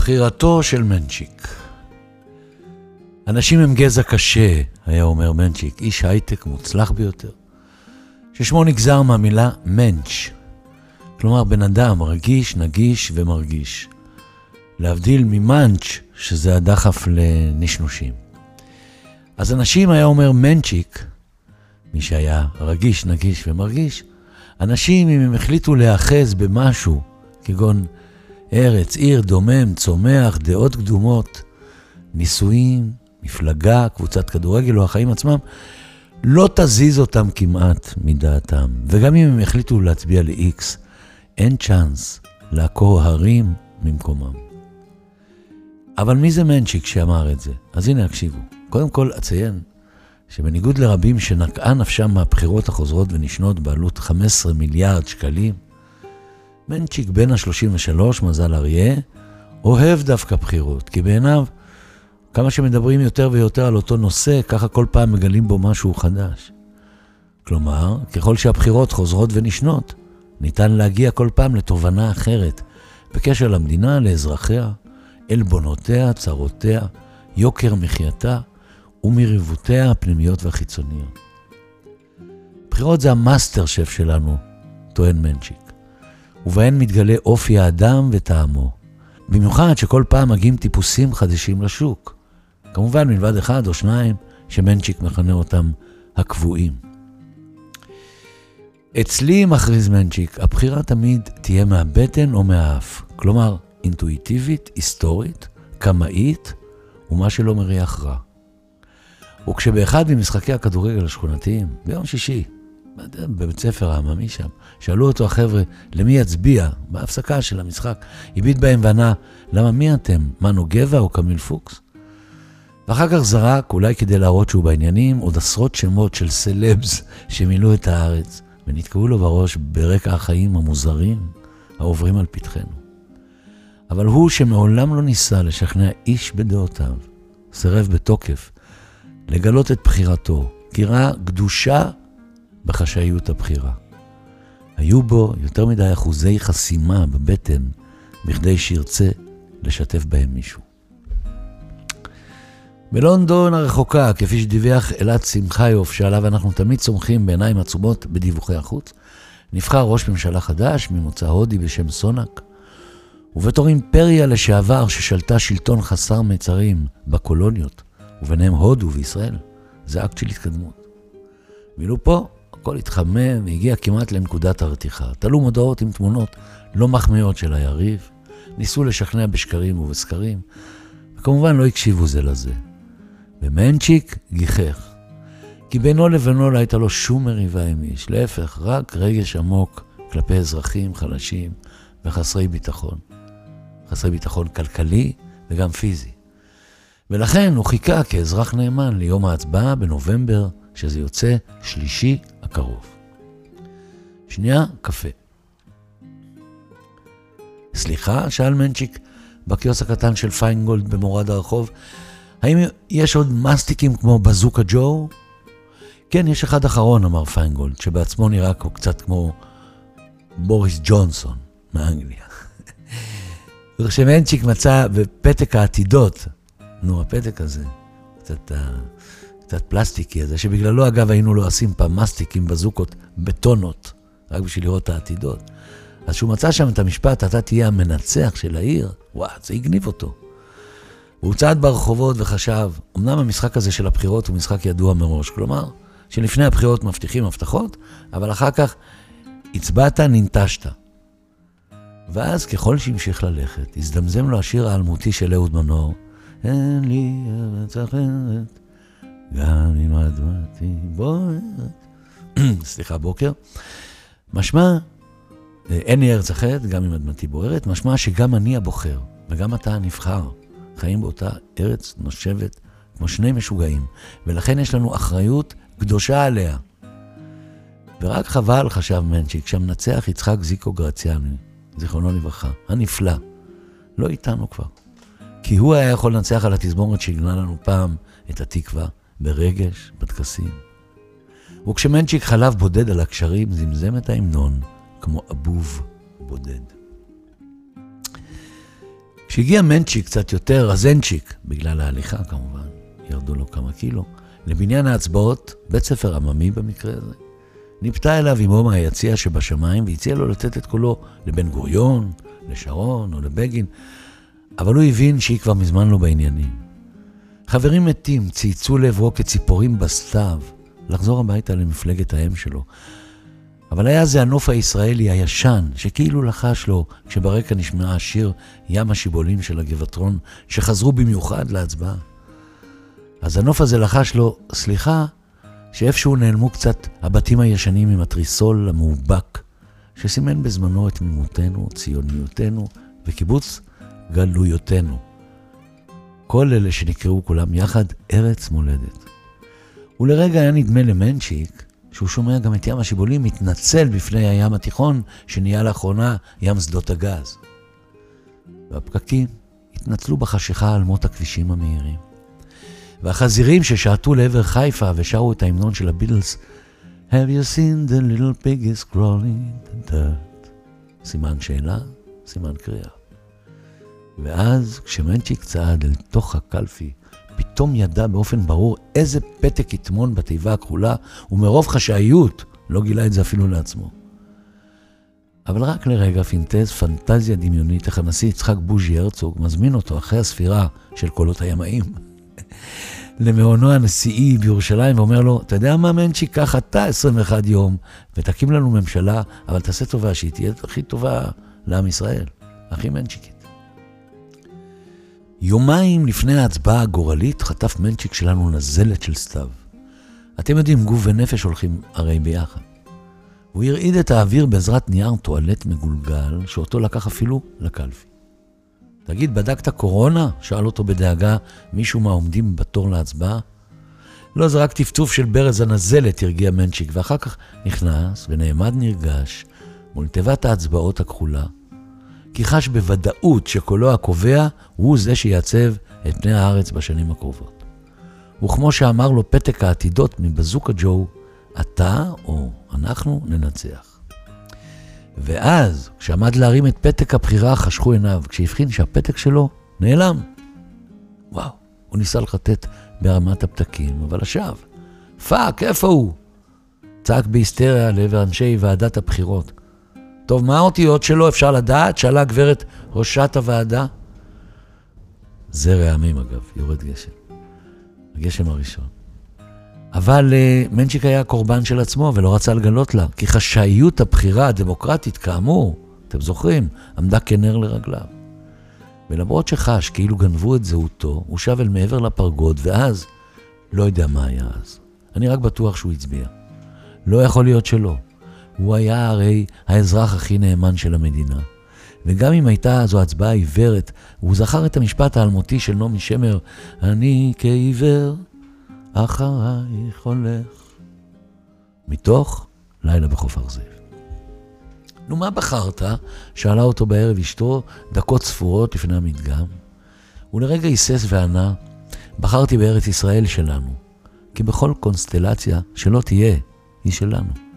בחירתו של מנצ'יק. אנשים הם גזע קשה, היה אומר מנצ'יק, איש הייטק מוצלח ביותר, ששמו נגזר מהמילה מנץ', כלומר בן אדם רגיש, נגיש ומרגיש. להבדיל ממאנץ', שזה הדחף לנשנושים. אז אנשים, היה אומר מנצ'יק, מי שהיה רגיש, נגיש ומרגיש, אנשים, אם הם החליטו להיאחז במשהו, כגון ארץ, עיר, דומם, צומח, דעות קדומות, נישואים, מפלגה, קבוצת כדורגל או החיים עצמם, לא תזיז אותם כמעט מדעתם. וגם אם הם יחליטו להצביע ל-X, אין צ'אנס לעקור הרים ממקומם. אבל מי זה מנצ'יק שאמר את זה? אז הנה, הקשיבו. קודם כל, אציין שבניגוד לרבים שנקעה נפשם מהבחירות החוזרות ונשנות בעלות 15 מיליארד שקלים, מנצ'יק בן ה-33, מזל אריה, אוהב דווקא בחירות, כי בעיניו, כמה שמדברים יותר ויותר על אותו נושא, ככה כל פעם מגלים בו משהו חדש. כלומר, ככל שהבחירות חוזרות ונשנות, ניתן להגיע כל פעם לתובנה אחרת בקשר למדינה, לאזרחיה, עלבונותיה, צרותיה, יוקר מחייתה ומריבותיה הפנימיות והחיצוניות. בחירות זה המאסטר שף שלנו, טוען מנצ'יק, ובהן מתגלה אופי האדם וטעמו. במיוחד שכל פעם מגיעים טיפוסים חדשים לשוק. כמובן מלבד אחד או שניים שמנצ'יק מכנה אותם הקבועים. אצלי, מכריז מנצ'יק, הבחירה תמיד תהיה מהבטן או מהאף. כלומר, אינטואיטיבית, היסטורית, קמאית, ומה שלא מריח רע. וכשבאחד ממשחקי הכדורגל השכונתיים, ביום שישי, בבית ספר העממי שם, שאלו אותו החבר'ה למי יצביע בהפסקה של המשחק, הביט בהם וענה, למה מי אתם, מנו גבע או קמיל פוקס? ואחר כך זרק, אולי כדי להראות שהוא בעניינים, עוד עשרות שמות של סלבס שמילאו את הארץ, ונתקעו לו בראש ברקע החיים המוזרים העוברים על פתחנו. אבל הוא שמעולם לא ניסה לשכנע איש בדעותיו, סירב בתוקף לגלות את בחירתו, כי ראה קדושה בחשאיות הבחירה. היו בו יותר מדי אחוזי חסימה בבטן בכדי שירצה לשתף בהם מישהו. בלונדון הרחוקה, כפי שדיווח אלעד שמחיוף, שעליו אנחנו תמיד סומכים בעיניים עצומות בדיווחי החוץ, נבחר ראש ממשלה חדש ממוצא הודי בשם סונאק, ובתור אימפריה לשעבר ששלטה שלטון חסר מיצרים בקולוניות, וביניהם הודו וישראל, זה אקט של התקדמות. ואילו פה הכל התחמם והגיע כמעט לנקודת הרתיחה. תלו מודעות עם תמונות לא מחמיאות של היריב, ניסו לשכנע בשקרים ובסקרים, וכמובן לא הקשיבו זה לזה. ומנצ'יק גיחך. כי בינו לבינו לא הייתה לו שום מריבה עם איש, להפך, רק רגש עמוק כלפי אזרחים חלשים וחסרי ביטחון. חסרי ביטחון כלכלי וגם פיזי. ולכן הוא חיכה כאזרח נאמן ליום ההצבעה בנובמבר, שזה יוצא שלישי הקרוב. שנייה, קפה. סליחה? שאל מנצ'יק בקיוס הקטן של פיינגולד במורד הרחוב. האם יש עוד מסטיקים כמו בזוקה ג'ו? כן, יש אחד אחרון, אמר פיינגולד, שבעצמו נראה קצת כמו בוריס ג'ונסון מאנגליה. וכשמנצ'יק מצא בפתק העתידות, נו, הפתק הזה, קצת, קצת פלסטיקי הזה, שבגללו, אגב, היינו לועשים פעם מסטיקים בזוקות בטונות, רק בשביל לראות את העתידות. אז כשהוא מצא שם את המשפט, אתה תהיה המנצח של העיר, וואו, זה הגניב אותו. והוא צעד ברחובות וחשב, אמנם המשחק הזה של הבחירות הוא משחק ידוע מראש, כלומר, שלפני הבחירות מבטיחים הבטחות, אבל אחר כך הצבעת, ננטשת. ואז ככל שהמשיך ללכת, הזדמזם לו השיר האלמותי של אהוד מנור, אין לי ארץ אחרת, גם אם אדמתי בוערת. סליחה, בוקר. משמע, אין לי ארץ אחרת, גם אם אדמתי בוערת, משמע שגם אני הבוחר, וגם אתה הנבחר. חיים באותה ארץ נושבת כמו שני משוגעים, ולכן יש לנו אחריות קדושה עליה. ורק חבל, חשב מנצ'יק, שהמנצח יצחק זיקו גרציאני, זיכרונו לברכה, הנפלא, לא איתנו כבר. כי הוא היה יכול לנצח על התזמורת שהגנה לנו פעם את התקווה ברגש, בטקסים. וכשמנצ'יק חלב בודד על הקשרים, זמזם את ההמנון כמו אבוב בודד. כשהגיע מנצ'יק קצת יותר רזנצ'יק, בגלל ההליכה כמובן, ירדו לו כמה קילו, לבניין ההצבעות, בית ספר עממי במקרה הזה, ניפתה אליו אמו מהיציע שבשמיים והציע לו לתת את קולו לבן גוריון, לשרון או לבגין, אבל הוא הבין שהיא כבר מזמן לא בעניינים. חברים מתים צייצו לעברו כציפורים בסתיו לחזור הביתה למפלגת האם שלו. אבל היה זה הנוף הישראלי הישן, שכאילו לחש לו כשברקע נשמע השיר ים השיבולים של הגבעטרון, שחזרו במיוחד להצבעה. אז הנוף הזה לחש לו, סליחה, שאיפשהו נעלמו קצת הבתים הישנים עם התריסול המאובק, שסימן בזמנו את תמימותנו, ציוניותנו וקיבוץ גלויותינו. כל אלה שנקראו כולם יחד ארץ מולדת. ולרגע היה נדמה למנצ'יק שהוא שומע גם את ים השיבולים מתנצל בפני הים התיכון, שנהיה לאחרונה ים שדות הגז. והפקקים התנצלו בחשיכה על מות הכבישים המהירים. והחזירים ששעטו לעבר חיפה ושרו את ההמנון של הביטלס, Have you seen the little piggies crawling in the dirt? סימן שאלה, סימן קריאה. ואז כשמנצ'יק צעד אל תוך הקלפי, פתאום ידע באופן ברור איזה פתק יטמון בתיבה הכחולה, ומרוב חשאיות לא גילה את זה אפילו לעצמו. אבל רק לרגע פינטז פנטזיה דמיונית איך הנשיא יצחק בוז'י הרצוג מזמין אותו אחרי הספירה של קולות הימאים למעונו הנשיאי בירושלים ואומר לו, אתה יודע מה מנצ'י, קח אתה 21 יום ותקים לנו ממשלה, אבל תעשה טובה שהיא תהיה הכי טובה לעם ישראל, הכי מנצ'יקית. יומיים לפני ההצבעה הגורלית חטף מנצ'יק שלנו נזלת של סתיו. אתם יודעים, גוף ונפש הולכים הרי ביחד. הוא הרעיד את האוויר בעזרת נייר טואלט מגולגל, שאותו לקח אפילו לקלפי. תגיד, בדקת קורונה? שאל אותו בדאגה מישהו מהעומדים בתור להצבעה. לא, זה רק טפטוף של ברז הנזלת, הרגיע מנצ'יק, ואחר כך נכנס ונעמד נרגש מול תיבת ההצבעות הכחולה, כי חש בוודאות שקולו הקובע הוא זה שיעצב את פני הארץ בשנים הקרובות. וכמו שאמר לו פתק העתידות מבזוקה ג'ו, אתה או אנחנו ננצח. ואז, כשעמד להרים את פתק הבחירה, חשכו עיניו, כשהבחין שהפתק שלו נעלם. וואו, הוא ניסה לחטט בערמת הפתקים, אבל לשווא. fuck, איפה הוא? צעק בהיסטריה לעבר אנשי ועדת הבחירות. טוב, מה האותיות שלו אפשר לדעת? שאלה גברת ראשת הוועדה. זה רעמים אגב, יורד גשם. הגשם הראשון. אבל אה, מנצ'יק היה קורבן של עצמו ולא רצה לגלות לה, כי חשאיות הבחירה הדמוקרטית, כאמור, אתם זוכרים, עמדה כנר לרגליו. ולמרות שחש כאילו גנבו את זהותו, הוא שב אל מעבר לפרגוד, ואז, לא יודע מה היה אז. אני רק בטוח שהוא הצביע. לא יכול להיות שלא. הוא היה הרי האזרח הכי נאמן של המדינה. וגם אם הייתה זו הצבעה עיוורת, הוא זכר את המשפט האלמותי של נעמי שמר, אני כעיוור אחרייך הולך. מתוך לילה בחוף ארזיב. נו, מה בחרת? שאלה אותו בערב אשתו, דקות ספורות לפני המדגם. הוא לרגע היסס וענה, בחרתי בארץ ישראל שלנו, כי בכל קונסטלציה שלא תהיה, היא שלנו.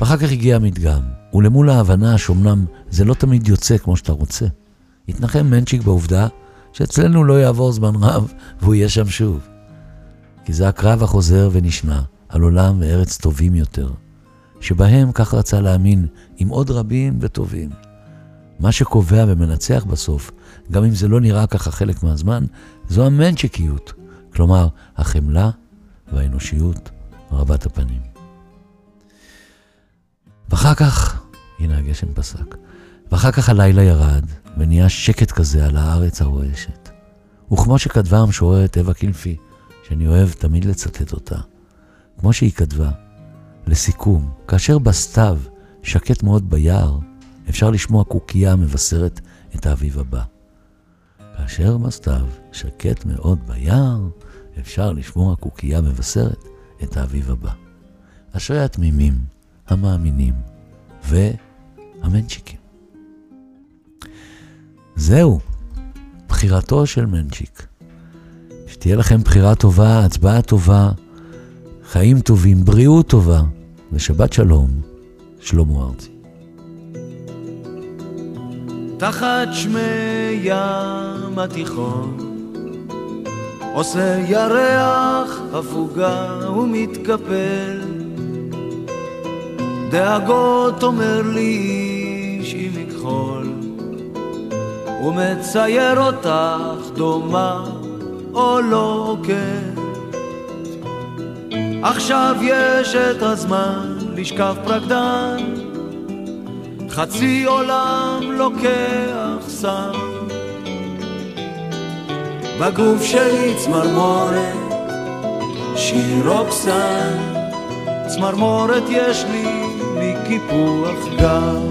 ואחר כך הגיע המדגם, ולמול ההבנה שאומנם זה לא תמיד יוצא כמו שאתה רוצה, התנחם מנצ'יק בעובדה שאצלנו לא יעבור זמן רב והוא יהיה שם שוב. כי זה הקרב החוזר ונשנה על עולם וארץ טובים יותר, שבהם, כך רצה להאמין, עם עוד רבים וטובים. מה שקובע ומנצח בסוף, גם אם זה לא נראה ככה חלק מהזמן, זו המנצ'קיות, כלומר, החמלה והאנושיות רבת הפנים. ואחר כך, הנה הגשם פסק, ואחר כך הלילה ירד, ונהיה שקט כזה על הארץ הרועשת. וכמו שכתבה המשוררת אווה קילפי, שאני אוהב תמיד לצטט אותה, כמו שהיא כתבה, לסיכום, כאשר בסתיו שקט מאוד ביער, אפשר לשמוע קוקייה המבשרת את האביב הבא. כאשר בסתיו שקט מאוד ביער, אפשר לשמוע קוקייה מבשרת את האביב הבא. אשרי התמימים, המאמינים והמנצ'יקים. זהו, בחירתו של מנצ'יק. שתהיה לכם בחירה טובה, הצבעה טובה, חיים טובים, בריאות טובה, ושבת שלום, שלמה ארצי. תחת שמי ים התיכון עושה ירח הפוגה ומתקפל דאגות אומר לי איש עם מכחול ומצייר אותך דומה או לא כן עכשיו יש את הזמן לשכב פרקדן חצי עולם לוקח סם. בגוף שלי צמרמורת, שיר רוקסן, צמרמורת יש לי מקיפוח גב.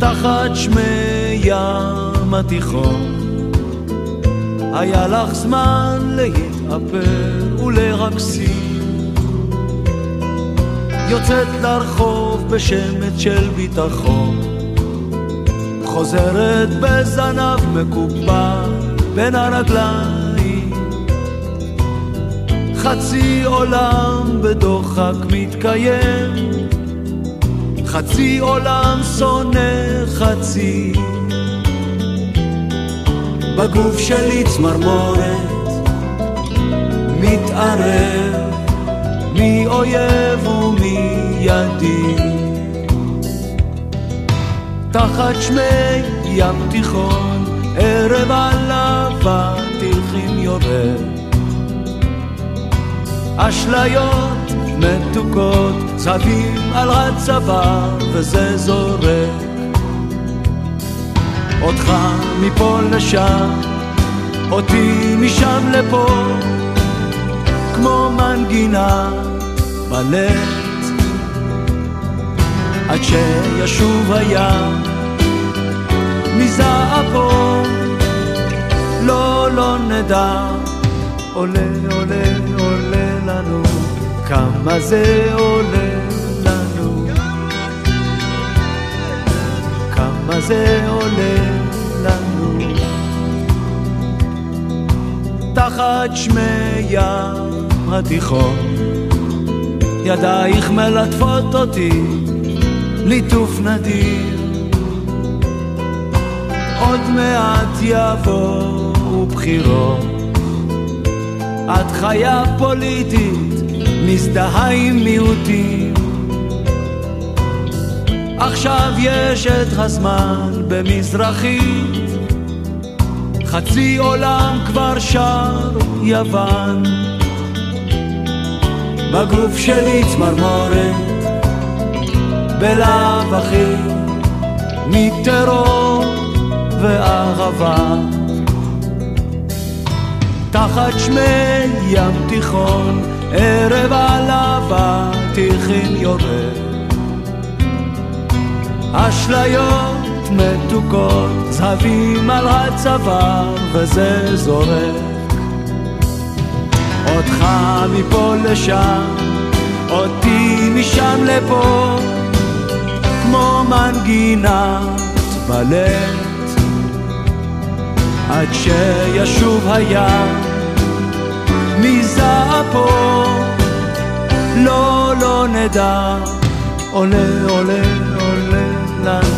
תחת שמי ים התיכון, היה לך זמן להתאפר ולרקסים. יוצאת לרחוב בשמץ של ביטחון. חוזרת בזנב מקופע בין הרגליים חצי עולם בדוחק מתקיים. חצי עולם שונא חצי. בגוף שלי צמרמורת מתערב מי אויב ומי ידיד תחת שמי ים תיכון, ערב עלבה תלכים יורד. אשליות מתוקות, צבים על הצבא וזה זורק. אותך מפה לשם, אותי משם לפה, כמו מנגינה בלב. עד שישוב הים מזעפו לא, לא נדע עולה, עולה, עולה לנו כמה זה עולה לנו כמה זה עולה לנו תחת שמי ים התיכון ידייך מלטפות אותי ליטוף נדיר. עוד מעט יבואו בחירות, את חיה פוליטית, מזדהה עם מיעוטים. עכשיו יש את הזמן במזרחית, חצי עולם כבר שר יוון. בגוף שלי צמרמורת בלאו הכי מטרור ואהבה תחת שמי ים תיכון ערב עלבה תיכין יורד. אשליות מתוקות צבים על הצוואר וזה זורק. אותך מפה לשם אותי משם לפה כמו מנגינת בלט עד שישוב הים. מזעפו לא לא נדע. עולה עולה עולה לנו